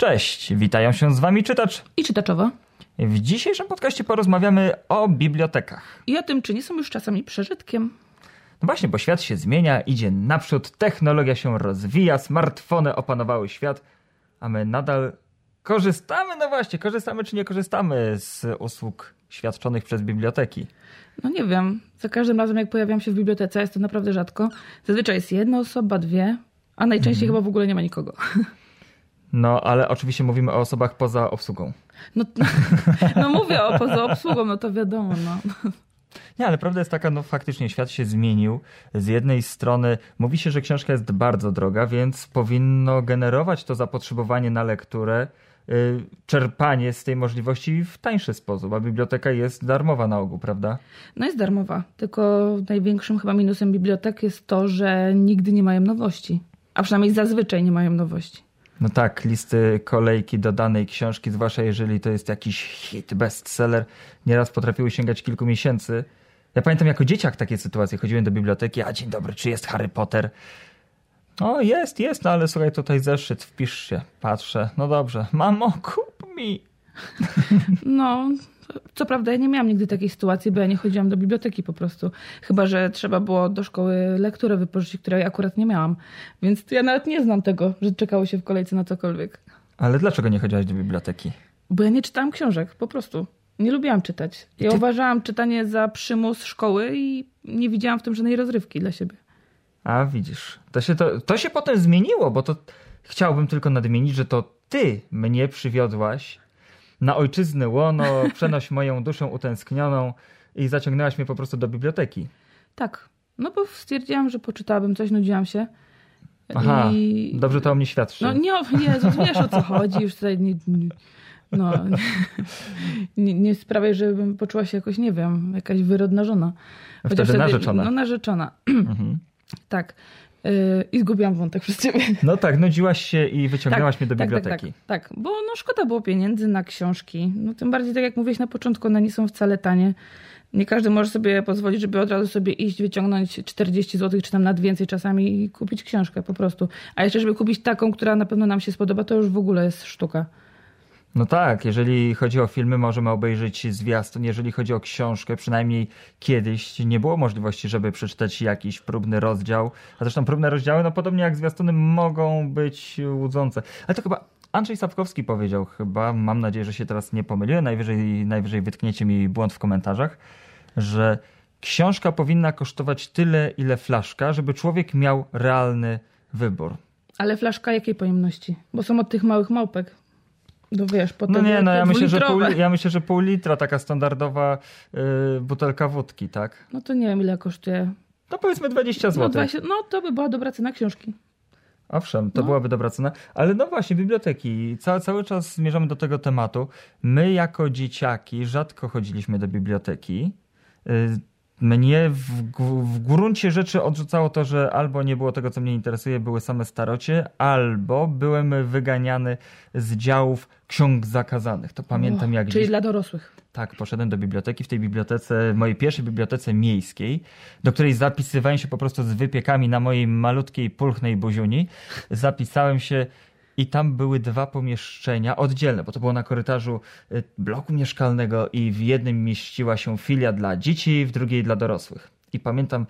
Cześć, witają się z wami czytacz. I czytaczowa. W dzisiejszym podcaście porozmawiamy o bibliotekach. I o tym, czy nie są już czasami przeżytkiem. No właśnie, bo świat się zmienia, idzie naprzód, technologia się rozwija, smartfony opanowały świat, a my nadal korzystamy, no właśnie, korzystamy czy nie korzystamy z usług świadczonych przez biblioteki. No nie wiem, za każdym razem jak pojawiam się w bibliotece, jest to naprawdę rzadko. Zazwyczaj jest jedna osoba, dwie, a najczęściej chyba w ogóle nie ma nikogo. No, ale oczywiście mówimy o osobach poza obsługą. No, no mówię o poza obsługą, no to wiadomo, no. Nie, ale prawda jest taka, no faktycznie świat się zmienił. Z jednej strony mówi się, że książka jest bardzo droga, więc powinno generować to zapotrzebowanie na lekturę, y, czerpanie z tej możliwości w tańszy sposób, a biblioteka jest darmowa na ogół, prawda? No jest darmowa, tylko największym chyba minusem bibliotek jest to, że nigdy nie mają nowości. A przynajmniej zazwyczaj nie mają nowości. No tak, listy kolejki do danej książki, zwłaszcza jeżeli to jest jakiś hit, bestseller, nieraz potrafiły sięgać kilku miesięcy. Ja pamiętam jako dzieciak takie sytuacje. Chodziłem do biblioteki, a dzień dobry, czy jest Harry Potter? O, jest, jest, no ale słuchaj, tutaj zeszyt, wpisz się. Patrzę, no dobrze. Mamo, kup mi. No, co prawda ja nie miałam nigdy takiej sytuacji, bo ja nie chodziłam do biblioteki po prostu. Chyba, że trzeba było do szkoły lekturę wypożyczyć, której akurat nie miałam. Więc ja nawet nie znam tego, że czekało się w kolejce na cokolwiek. Ale dlaczego nie chodziłaś do biblioteki? Bo ja nie czytałam książek, po prostu. Nie lubiłam czytać. Ja Ty- uważałam czytanie za przymus szkoły i nie widziałam w tym żadnej rozrywki dla siebie. A widzisz, to się, to, to się potem zmieniło, bo to chciałbym tylko nadmienić, że to ty mnie przywiodłaś na ojczyznę łono, przenoś moją duszę utęsknioną i zaciągnęłaś mnie po prostu do biblioteki. Tak. No bo stwierdziłam, że poczytałabym coś, nudziłam się. Aha, I... dobrze to o mnie świadczy. No nie, Jezus, wiesz o co chodzi, już tutaj nie, nie, no, nie, nie sprawiaj, żebym poczuła się jakoś, nie wiem, jakaś wyrodna żona. Wtedy Chociaż narzeczona. No narzeczona, Mhm. tak. Yy, I zgubiłam wątek przez ciebie. No tak, nudziłaś się i wyciągnęłaś mnie do tak, biblioteki. Tak, tak, tak, bo no, szkoda było pieniędzy na książki. No, tym bardziej, tak jak mówiłeś na początku, one nie są wcale tanie. Nie każdy może sobie pozwolić, żeby od razu sobie iść, wyciągnąć 40 zł, czy tam nad więcej czasami i kupić książkę po prostu. A jeszcze, żeby kupić taką, która na pewno nam się spodoba, to już w ogóle jest sztuka. No tak, jeżeli chodzi o filmy, możemy obejrzeć zwiastun. Jeżeli chodzi o książkę, przynajmniej kiedyś nie było możliwości, żeby przeczytać jakiś próbny rozdział. A zresztą próbne rozdziały, no podobnie jak zwiastuny, mogą być łudzące. Ale to chyba Andrzej Sapkowski powiedział chyba, mam nadzieję, że się teraz nie pomyliłem, najwyżej, najwyżej wytkniecie mi błąd w komentarzach, że książka powinna kosztować tyle, ile flaszka, żeby człowiek miał realny wybór. Ale flaszka jakiej pojemności? Bo są od tych małych małpek. No wiesz, potem No nie, no ja myślę, że pół, ja myślę, że pół litra taka standardowa y, butelka wódki, tak? No to nie wiem, ile kosztuje. No powiedzmy 20 No, zł. 20, no to by była dobra cena książki. Owszem, to No. byłaby dobra cena. Ale no właśnie, biblioteki. Ca, cały czas zmierzamy do tego tematu. My jako dzieciaki rzadko chodziliśmy do biblioteki. Mnie w, w gruncie rzeczy odrzucało to, że albo nie było tego, co mnie interesuje, były same starocie, albo byłem wyganiany z działów ksiąg zakazanych. To pamiętam O, jak Czyli dziś dla dorosłych. Tak, poszedłem do biblioteki. W tej bibliotece, mojej pierwszej bibliotece miejskiej, do której zapisywałem się po prostu z wypiekami na mojej malutkiej, pulchnej buziuni. Zapisałem się i tam były dwa pomieszczenia oddzielne, bo to było na korytarzu y, bloku mieszkalnego i w jednym mieściła się filia dla dzieci, w drugiej dla dorosłych. I pamiętam,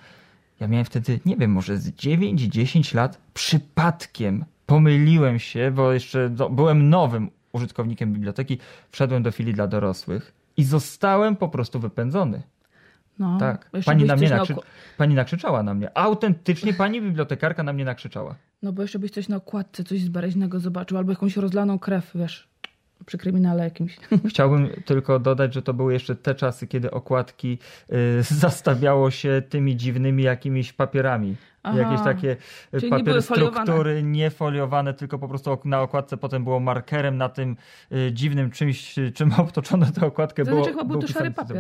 ja miałem wtedy, nie wiem, może z 9-10 lat, przypadkiem pomyliłem się, bo jeszcze no, byłem nowym użytkownikiem biblioteki, wszedłem do filii dla dorosłych i zostałem po prostu wypędzony. No, Tak. Pani na mnie nakrzy... oko- Pani nakrzyczała na mnie. Autentycznie pani bibliotekarka na mnie nakrzyczała. No bo jeszcze byś coś na okładce, coś zbaraźnego zobaczył, albo jakąś rozlaną krew, wiesz, przy kryminale jakimś. Chciałbym tylko dodać, że to były jeszcze te czasy, kiedy okładki y, zastawiało się tymi dziwnymi jakimiś papierami. Aha. Jakieś takie y, Czyli nie papiery foliowane. struktury niefoliowane, tylko po prostu na okładce potem było markerem na tym y, dziwnym czymś, y, czym obtoczono tę okładkę. To było, znaczy chyba był to szary tytuł.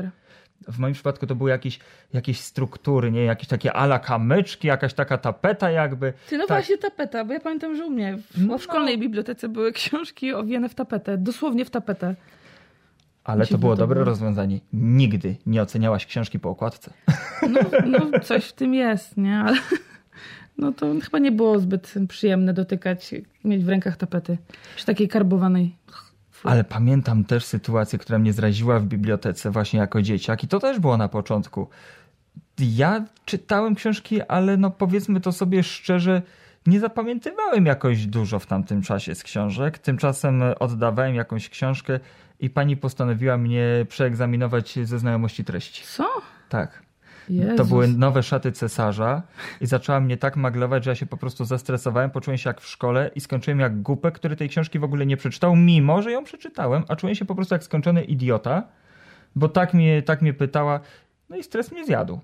W moim przypadku to były jakieś, jakieś struktury, nie? Jakieś takie ala kamyczki, jakaś taka tapeta jakby. Ty, no Tak. właśnie tapeta, bo ja pamiętam, że u mnie w, No. w szkolnej bibliotece były książki owiane w tapetę, dosłownie w tapetę. Ale to było dobre rozwiązanie. Nigdy nie oceniałaś książki po okładce. No, no coś w tym jest, nie? Ale, no to chyba nie było zbyt przyjemne dotykać, mieć w rękach tapety. Czy takiej karbowanej. Ale pamiętam też sytuację, która mnie zraziła w bibliotece właśnie jako dzieciak i to też było na początku. Ja czytałem książki, ale no powiedzmy to sobie szczerze, nie zapamiętywałem jakoś dużo w tamtym czasie z książek. Tymczasem oddawałem jakąś książkę i pani postanowiła mnie przeegzaminować ze znajomości treści. Co? Tak. Jezus. To były nowe szaty cesarza i zaczęła mnie tak maglować, że ja się po prostu zestresowałem, poczułem się jak w szkole i skończyłem jak głupek, który tej książki w ogóle nie przeczytał, mimo że ją przeczytałem, a czułem się po prostu jak skończony idiota, bo tak mnie, tak mnie pytała, no i stres mnie zjadł.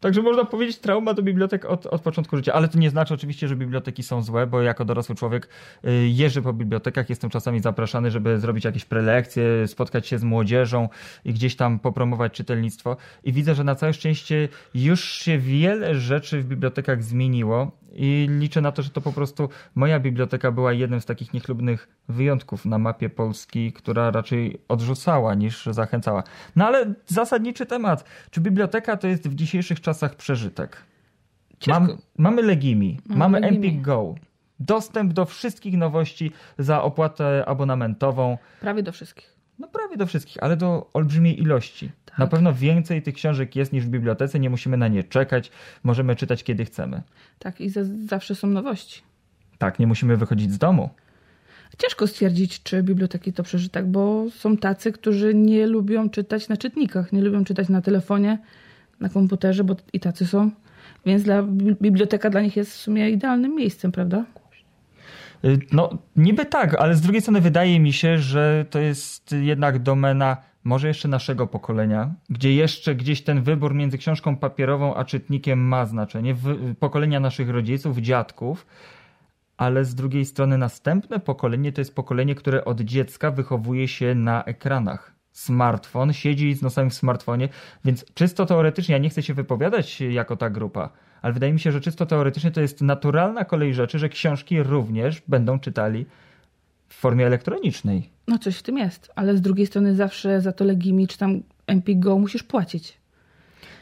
Także można powiedzieć trauma do bibliotek od, od początku życia, ale to nie znaczy oczywiście, że biblioteki są złe, bo jako dorosły człowiek y, jeżdżę po bibliotekach, jestem czasami zapraszany, żeby zrobić jakieś prelekcje, spotkać się z młodzieżą i gdzieś tam popromować czytelnictwo. I widzę, że na całe szczęście już się wiele rzeczy w bibliotekach zmieniło i liczę na to, że to po prostu moja biblioteka była jednym z takich niechlubnych wyjątków na mapie Polski, która raczej odrzucała niż zachęcała. No ale zasadniczy temat. Czy biblioteka to jest w dzisiejszych czasach przeżytek? Mam, mamy Legimi, mamy, mamy Legimi. Empik Go. Dostęp do wszystkich nowości za opłatę abonamentową. Prawie do wszystkich. No prawie do wszystkich, ale do olbrzymiej ilości. Tak. Na pewno więcej tych książek jest niż w bibliotece, nie musimy na nie czekać, możemy czytać kiedy chcemy. Tak, i za, zawsze są nowości. Tak, nie musimy wychodzić z domu. Ciężko stwierdzić, czy biblioteki to przeżytek, bo są tacy, którzy nie lubią czytać na czytnikach, nie lubią czytać na telefonie, na komputerze, bo i tacy są. Więc dla, biblioteka dla nich jest w sumie idealnym miejscem, prawda? Y, no, niby tak, ale z drugiej strony wydaje mi się, że to jest jednak domena może jeszcze naszego pokolenia, gdzie jeszcze gdzieś ten wybór między książką papierową a czytnikiem ma znaczenie, pokolenia naszych rodziców, dziadków, ale z drugiej strony następne pokolenie to jest pokolenie, które od dziecka wychowuje się na ekranach. Smartfon, siedzi z nosem w smartfonie, więc czysto teoretycznie, ja nie chcę się wypowiadać jako ta grupa, ale wydaje mi się, że czysto teoretycznie to jest naturalna kolej rzeczy, że książki również będą czytali w formie elektronicznej. No coś w tym jest, ale z drugiej strony zawsze za to Legimi czy tam Empik Go musisz płacić.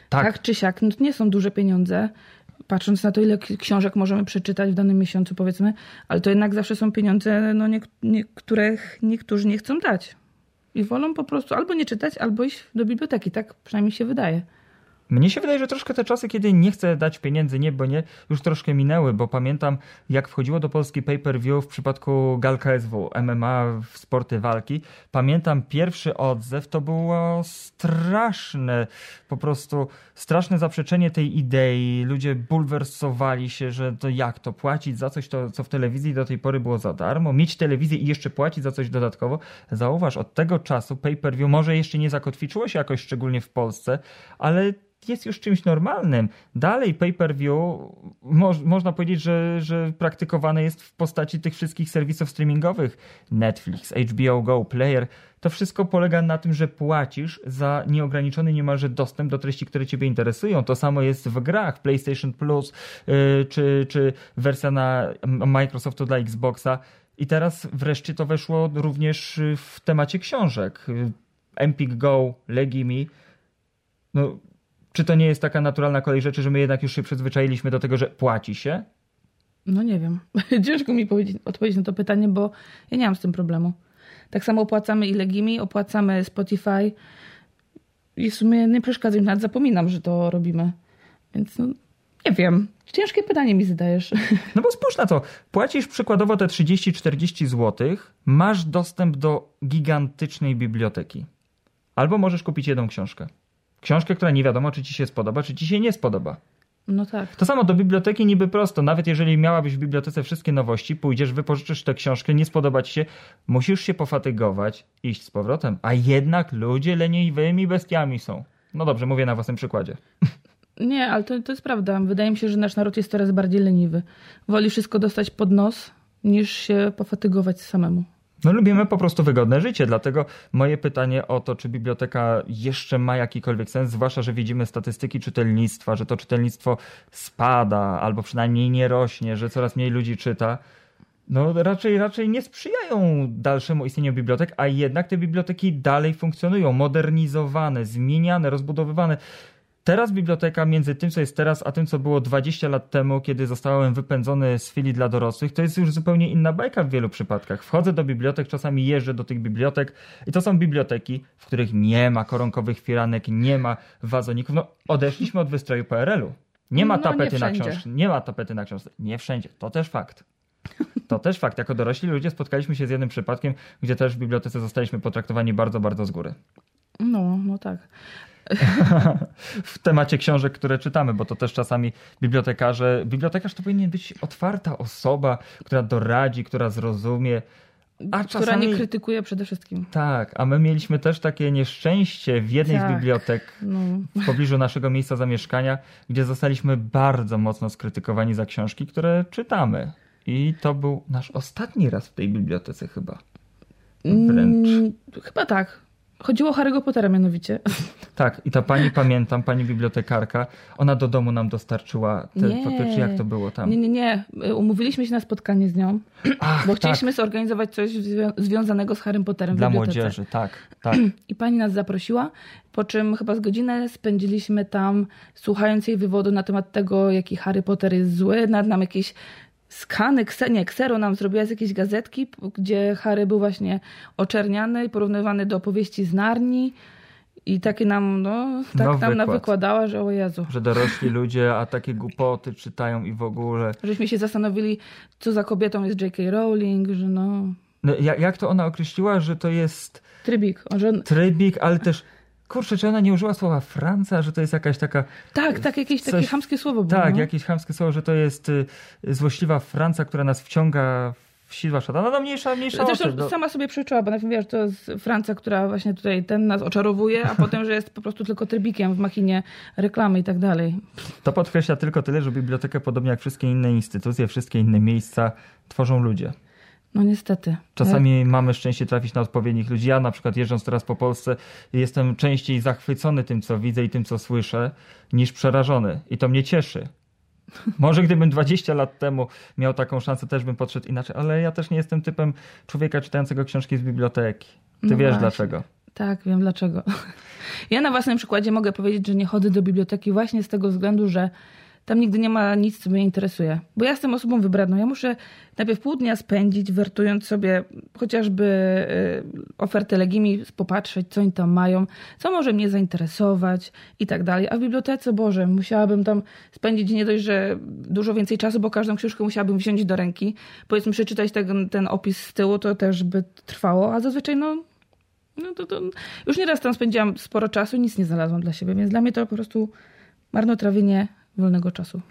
Tak. tak czy siak, no to nie są duże pieniądze, patrząc na to, ile książek możemy przeczytać w danym miesiącu, powiedzmy, ale to jednak zawsze są pieniądze, no nie, nie, których niektórzy nie chcą dać. I wolą po prostu albo nie czytać, albo iść do biblioteki, tak przynajmniej się wydaje. Mnie się wydaje, że troszkę te czasy, kiedy nie chcę dać pieniędzy, nie, bo nie, już troszkę minęły, bo pamiętam, jak wchodziło do Polski pay-per-view w przypadku Gal KSW, MMA w sporty walki. Pamiętam pierwszy odzew, to było straszne, po prostu straszne zaprzeczenie tej idei. Ludzie bulwersowali się, że to jak to płacić za coś, to, co w telewizji do tej pory było za darmo, mieć telewizję i jeszcze płacić za coś dodatkowo. Zauważ, od tego czasu pay-per-view może jeszcze nie zakotwiczyło się jakoś szczególnie w Polsce, ale jest już czymś normalnym. Dalej pay-per-view mo można powiedzieć, że, że praktykowane jest w postaci tych wszystkich serwisów streamingowych. Netflix, HBO Go, Player. To wszystko polega na tym, że płacisz za nieograniczony niemalże dostęp do treści, które ciebie interesują. To samo jest w grach PlayStation Plus yy, czy, czy wersja na Microsoftu dla Xboxa. I teraz wreszcie to weszło również w temacie książek. Empik Go, Legimi. No, czy to nie jest taka naturalna kolej rzeczy, że my jednak już się przyzwyczailiśmy do tego, że płaci się? No nie wiem. Ciężko mi odpowiedzieć na to pytanie, bo ja nie mam z tym problemu. Tak samo opłacamy i Legimi, opłacamy Spotify i w sumie nie przeszkadza mi, nawet zapominam, że to robimy. Więc no, nie wiem. Ciężkie pytanie mi zadajesz. No bo spójrz na to. Płacisz przykładowo te 30-40 zł, masz dostęp do gigantycznej biblioteki. Albo możesz kupić jedną książkę. Książkę, która nie wiadomo, czy ci się spodoba, czy ci się nie spodoba. No tak. To samo do biblioteki niby prosto. Nawet jeżeli miałabyś w bibliotece wszystkie nowości, pójdziesz, wypożyczysz tę książkę, nie spodoba ci się, musisz się pofatygować, iść z powrotem. A jednak ludzie leniwymi bestiami są. No dobrze, mówię na własnym przykładzie. Nie, ale to, to jest prawda. Wydaje mi się, że nasz naród jest coraz bardziej leniwy. Woli wszystko dostać pod nos, niż się pofatygować samemu. No lubimy po prostu wygodne życie, dlatego moje pytanie o to, czy biblioteka jeszcze ma jakikolwiek sens, zwłaszcza, że widzimy statystyki czytelnictwa, że to czytelnictwo spada albo przynajmniej nie rośnie, że coraz mniej ludzi czyta, no raczej, raczej nie sprzyjają dalszemu istnieniu bibliotek, a jednak te biblioteki dalej funkcjonują, modernizowane, zmieniane, rozbudowywane. Teraz biblioteka między tym, co jest teraz, a tym, co było 20 lat temu, kiedy zostałem wypędzony z filii dla dorosłych, to jest już zupełnie inna bajka w wielu przypadkach. Wchodzę do bibliotek, czasami jeżdżę do tych bibliotek i to są biblioteki, w których nie ma koronkowych firanek, nie ma wazoników. No, odeszliśmy od wystroju PRL-u. Nie ma No, tapety nie na książce. Nie ma tapety na książce. Nie wszędzie. To też fakt. To też fakt. Jako dorośli ludzie spotkaliśmy się z jednym przypadkiem, gdzie też w bibliotece zostaliśmy potraktowani bardzo, bardzo z góry. No, no tak. w temacie książek, które czytamy, bo to też czasami bibliotekarze. Bibliotekarz to powinien być otwarta osoba, która doradzi, która zrozumie. A Która czasami. nie krytykuje przede wszystkim. Tak, a my mieliśmy też takie nieszczęście w jednej z Tak. bibliotek No. w pobliżu naszego miejsca zamieszkania, gdzie zostaliśmy bardzo mocno skrytykowani za książki, które czytamy. I to był nasz ostatni raz w tej bibliotece chyba. Wręcz. Mm, chyba tak. Chodziło o Harry'ego Pottera mianowicie. Tak, i ta pani, pamiętam, pani bibliotekarka, ona do domu nam dostarczyła te Nie. czy jak to było tam? Nie, nie, nie. Umówiliśmy się na spotkanie z nią, Ach, bo tak, chcieliśmy zorganizować coś zwią- związanego z Harrym Potterem w dla bibliotece. młodzieży, tak, tak. I pani nas zaprosiła, po czym chyba z godzinę spędziliśmy tam, słuchając jej wywodu na temat tego, jaki Harry Potter jest zły, nad nam jakieś skany, ksero nam zrobiła z jakiejś gazetki, gdzie Harry był właśnie oczerniany i porównywany do opowieści z Narni. I takie nam, no, tak No, tam wykład. nawykładała, że o Jezu. Że dorośli ludzie, a takie głupoty czytają i w ogóle. Żeśmy się zastanowili, co za kobietą jest J.K. Rowling, że no, No, jak, jak to ona określiła, że to jest trybik, że trybik, ale też, kurczę, czy ona nie użyła słowa Franca, że to jest jakaś taka, tak, tak, jakieś takie Coś- chamskie słowo było. tak, no. jakieś chamskie słowo, że to jest y, złośliwa Franca, która nas wciąga w sidła szatana. No mniejsza, mniejsza o Zresztą tym, no. sama sobie przeczytała, bo najpierw wiesz, to jest Francja, która właśnie tutaj ten nas oczarowuje, a potem, że jest po prostu tylko trybikiem w machinie reklamy i tak dalej. To podkreśla tylko tyle, że bibliotekę, podobnie jak wszystkie inne instytucje, wszystkie inne miejsca, tworzą ludzie. No niestety. Czasami mamy szczęście trafić na odpowiednich ludzi. Ja na przykład jeżdżąc teraz po Polsce jestem częściej zachwycony tym, co widzę i tym, co słyszę, niż przerażony. I to mnie cieszy. Może gdybym 20 lat temu miał taką szansę, też bym podszedł inaczej, ale ja też nie jestem typem człowieka czytającego książki z biblioteki. Ty No wiesz właśnie. dlaczego. Tak, wiem dlaczego. Ja na własnym przykładzie mogę powiedzieć, że nie chodzę do biblioteki właśnie z tego względu, że tam nigdy nie ma nic, co mnie interesuje. Bo ja jestem osobą wybraną. Ja muszę najpierw pół dnia spędzić, wertując sobie chociażby y, ofertę Legimi, popatrzeć, co oni tam mają, co może mnie zainteresować i tak dalej. A w bibliotece, Boże, musiałabym tam spędzić nie dość, że dużo więcej czasu, bo każdą książkę musiałabym wziąć do ręki. Powiedzmy, przeczytać ten, ten opis z tyłu, to też by trwało, a zazwyczaj no no to, to już nieraz tam spędziłam sporo czasu i nic nie znalazłam dla siebie, więc dla mnie to po prostu marnotrawienie wolnego czasu.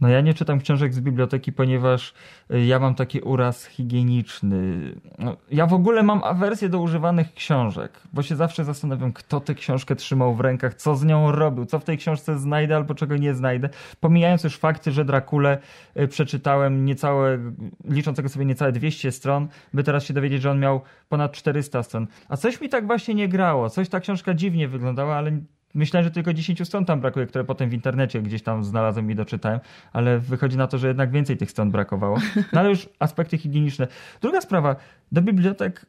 No ja nie czytam książek z biblioteki, ponieważ y, ja mam taki uraz higieniczny. No, ja w ogóle mam awersję do używanych książek, bo się zawsze zastanawiam, kto tę książkę trzymał w rękach, co z nią robił, co w tej książce znajdę albo czego nie znajdę. Pomijając już fakty, że Drakulę y, przeczytałem niecałe, liczącego sobie niecałe 200 stron, by teraz się dowiedzieć, że on miał ponad 400 stron. A coś mi tak właśnie nie grało, coś ta książka dziwnie wyglądała, ale Myślałem, że tylko 10 stron tam brakuje, które potem w internecie gdzieś tam znalazłem i doczytałem, ale wychodzi na to, że jednak więcej tych stron brakowało. No ale już aspekty higieniczne. Druga sprawa, do bibliotek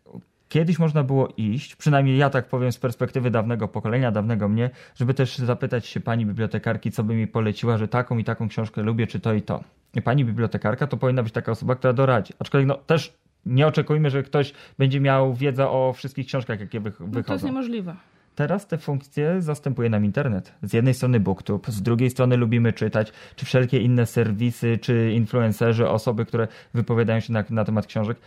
kiedyś można było iść, przynajmniej ja tak powiem z perspektywy dawnego pokolenia, dawnego mnie, żeby też zapytać się pani bibliotekarki, co by mi poleciła, że taką i taką książkę lubię, czy to i to. I pani bibliotekarka to powinna być taka osoba, która doradzi. Aczkolwiek no też nie oczekujmy, że ktoś będzie miał wiedzę o wszystkich książkach, jakie wych- No to jest wychodzą. niemożliwe. Teraz te funkcje zastępuje nam internet. Z jednej strony BookTube, z drugiej strony lubimy czytać, czy wszelkie inne serwisy, czy influencerzy, osoby, które wypowiadają się na, na temat książek.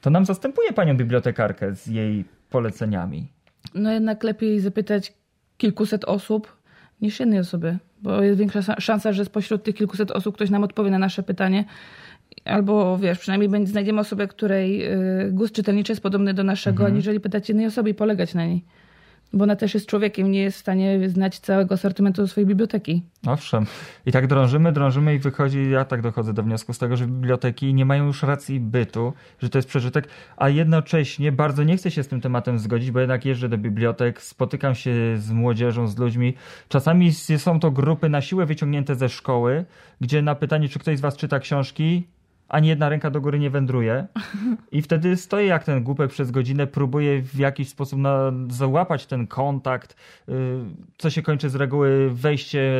To nam zastępuje panią bibliotekarkę z jej poleceniami. No jednak lepiej zapytać kilkuset osób niż jednej osoby, bo jest większa sa- szansa, że spośród tych kilkuset osób ktoś nam odpowie na nasze pytanie. Albo wiesz, przynajmniej znajdziemy osobę, której y, gust czytelniczy jest podobny do naszego, aniżeli pytać jednej osoby i polegać na niej. Bo ona też jest człowiekiem, nie jest w stanie znać całego asortymentu swojej biblioteki. Owszem. I tak drążymy, drążymy i wychodzi, ja tak dochodzę do wniosku z tego, że biblioteki nie mają już racji bytu, że to jest przeżytek, a jednocześnie bardzo nie chcę się z tym tematem zgodzić, bo jednak jeżdżę do bibliotek, spotykam się z młodzieżą, z ludźmi. Czasami są to grupy na siłę wyciągnięte ze szkoły, gdzie na pytanie, czy ktoś z was czyta książki, ani jedna ręka do góry nie wędruje i wtedy stoję jak ten głupek przez godzinę, próbuję w jakiś sposób na, załapać ten kontakt, y, co się kończy z reguły wejście,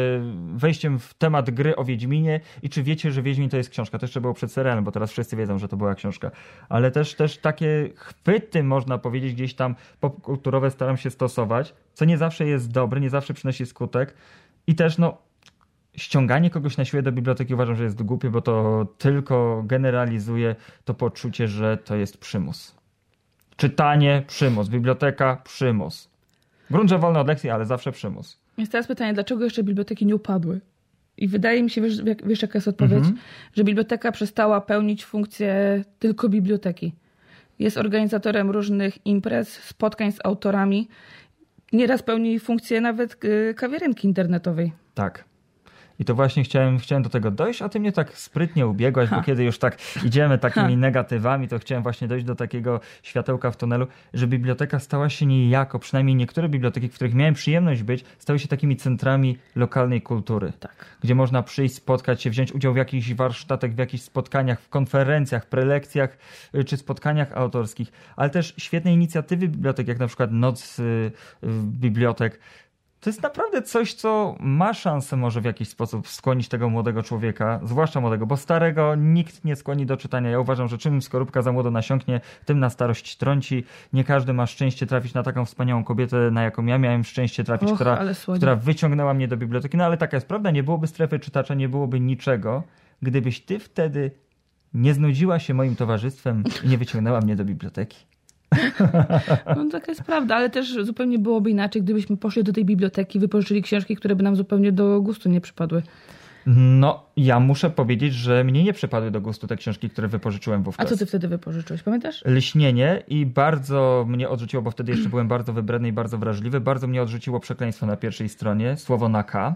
wejściem w temat gry o Wiedźminie i czy wiecie, że Wiedźmin to jest książka. To jeszcze było przed serialem, bo teraz wszyscy wiedzą, że to była książka. Ale też, też takie chwyty, można powiedzieć, gdzieś tam popkulturowe staram się stosować, co nie zawsze jest dobre, nie zawsze przynosi skutek i też no ściąganie kogoś na siłę do biblioteki uważam, że jest głupie, bo to tylko generalizuje to poczucie, że to jest przymus. Czytanie, przymus. Biblioteka, przymus. Grunt, że wolne od lekcji, ale zawsze przymus. Jest teraz pytanie, dlaczego jeszcze biblioteki nie upadły? I wydaje mi się, wiesz, wiesz jaka jest odpowiedź? Mhm. Że biblioteka przestała pełnić funkcję tylko biblioteki. Jest organizatorem różnych imprez, spotkań z autorami. Nieraz pełni funkcję nawet y, kawiarenki internetowej. Tak. I to właśnie chciałem, chciałem do tego dojść, a ty mnie tak sprytnie ubiegłaś, ha. bo kiedy już tak idziemy takimi ha. negatywami, to chciałem właśnie dojść do takiego światełka w tunelu, że biblioteka stała się niejako, przynajmniej niektóre biblioteki, w których miałem przyjemność być, stały się takimi centrami lokalnej kultury. Tak. Gdzie można przyjść, spotkać się, wziąć udział w jakichś warsztatach, w jakichś spotkaniach, w konferencjach, prelekcjach y, czy spotkaniach autorskich, ale też świetne inicjatywy bibliotek, jak na przykład Noc y, Bibliotek, to jest naprawdę coś, co ma szansę może w jakiś sposób skłonić tego młodego człowieka, zwłaszcza młodego, bo starego nikt nie skłoni do czytania. Ja uważam, że czym skorupka za młodo nasiąknie, tym na starość trąci. Nie każdy ma szczęście trafić na taką wspaniałą kobietę, na jaką ja miałem szczęście trafić, Och, która, która wyciągnęła mnie do biblioteki. No ale taka jest prawda, nie byłoby strefy czytacza, nie byłoby niczego, gdybyś ty wtedy nie znudziła się moim towarzystwem i nie wyciągnęła mnie do biblioteki. No taka jest prawda, ale też zupełnie byłoby inaczej, gdybyśmy poszli do tej biblioteki, wypożyczyli książki, które by nam zupełnie do gustu nie przypadły. No, ja muszę powiedzieć, że mnie nie przypadły do gustu te książki, które wypożyczyłem wówczas. A co ty wtedy wypożyczyłeś, pamiętasz? Lśnienie i bardzo mnie odrzuciło, bo wtedy jeszcze byłem bardzo wybredny i bardzo wrażliwy, bardzo mnie odrzuciło przekleństwo na pierwszej stronie, słowo na K.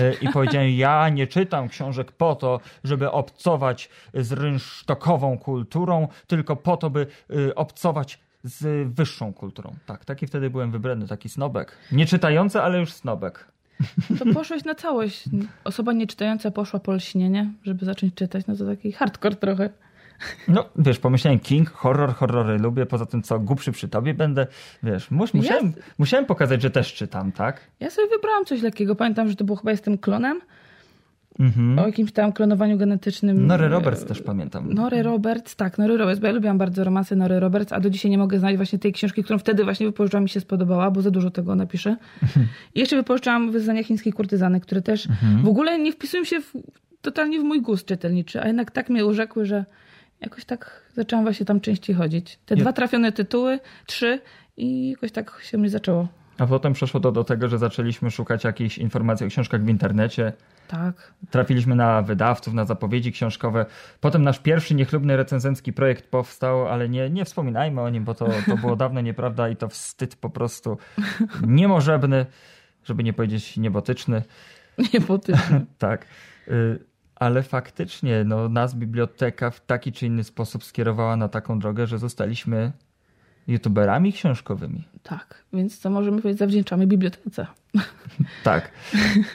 E, I powiedziałem, ja nie czytam książek po to, żeby obcować z rynsztokową kulturą, tylko po to, by y, obcować z wyższą kulturą. Tak, taki wtedy byłem wybredny, taki snobek. Nie czytający, ale już snobek. To poszłeś na całość. Osoba nieczytająca poszła po lśnienie, żeby zacząć czytać. No to taki hardcore trochę. No, wiesz, pomyślałem King, horror, horrory lubię, poza tym co, głupszy przy tobie będę, wiesz, mus, musiałem, ja... musiałem pokazać, że też czytam, tak? Ja sobie wybrałam coś lekkiego, pamiętam, że to było chyba Jestem klonem, Mhm. O jakimś tam klonowaniu genetycznym. Nory Roberts też pamiętam. Nory Roberts, tak, Nory Roberts, bo ja lubiłam bardzo romanse Nory Roberts, a do dzisiaj nie mogę znaleźć właśnie tej książki, którą wtedy właśnie wypożyczyłam mi się spodobała, bo za dużo tego napiszę. Mhm. I jeszcze wypożyczyłam Wyznania chińskiej kurtyzany, które też mhm. w ogóle nie wpisują się w, totalnie w mój gust czytelniczy, a jednak tak mnie urzekły, że jakoś tak zaczęłam właśnie tam częściej chodzić. Te ja... dwa trafione tytuły, trzy i jakoś tak się mnie zaczęło. A potem przeszło to do tego, że zaczęliśmy szukać jakichś informacji o książkach w internecie. Tak. Trafiliśmy na wydawców, na zapowiedzi książkowe. Potem nasz pierwszy niechlubny recenzencki projekt powstał, ale nie, nie wspominajmy o nim, bo to, to było dawno nieprawda i to wstyd po prostu niemożebny, żeby nie powiedzieć niebotyczny. Niebotyczny. tak. Y, ale faktycznie no, nas biblioteka w taki czy inny sposób skierowała na taką drogę, że zostaliśmy youtuberami książkowymi. Tak, więc co możemy powiedzieć, zawdzięczamy bibliotece. tak.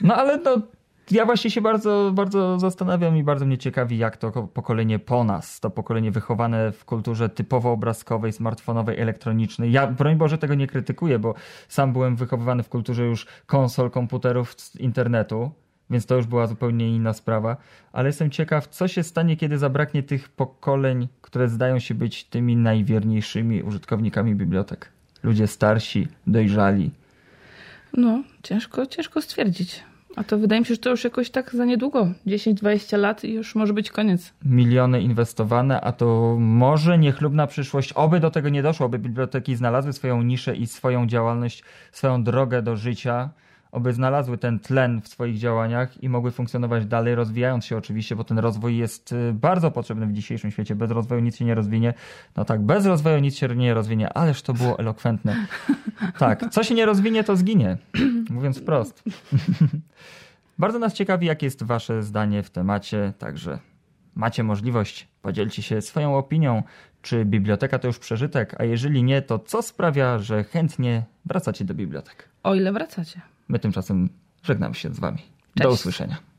No ale no, ja właśnie się bardzo, bardzo zastanawiam i bardzo mnie ciekawi, jak to pokolenie po nas, to pokolenie wychowane w kulturze typowo obrazkowej, smartfonowej, elektronicznej. Ja, broń Boże, tego nie krytykuję, bo sam byłem wychowywany w kulturze już konsol, komputerów, internetu więc to już była zupełnie inna sprawa. Ale jestem ciekaw, co się stanie, kiedy zabraknie tych pokoleń, które zdają się być tymi najwierniejszymi użytkownikami bibliotek. Ludzie starsi, dojrzali. No, ciężko, ciężko stwierdzić. A to wydaje mi się, że to już jakoś tak za niedługo, 10-20 lat i już może być koniec. Miliony inwestowane, a to może niechlubna przyszłość. Oby do tego nie doszło, by biblioteki znalazły swoją niszę i swoją działalność, swoją drogę do życia oby znalazły ten tlen w swoich działaniach i mogły funkcjonować dalej, rozwijając się oczywiście, bo ten rozwój jest y, bardzo potrzebny w dzisiejszym świecie. Bez rozwoju nic się nie rozwinie. No tak, bez rozwoju nic się nie rozwinie, ależ to było elokwentne. Tak, co się nie rozwinie, to zginie. Mówiąc wprost. bardzo nas ciekawi, jakie jest wasze zdanie w temacie, także macie możliwość, podzielcie się swoją opinią, czy biblioteka to już przeżytek, a jeżeli nie, to co sprawia, że chętnie wracacie do bibliotek? O ile wracacie. My tymczasem żegnamy się z Wami. Cześć. Do usłyszenia.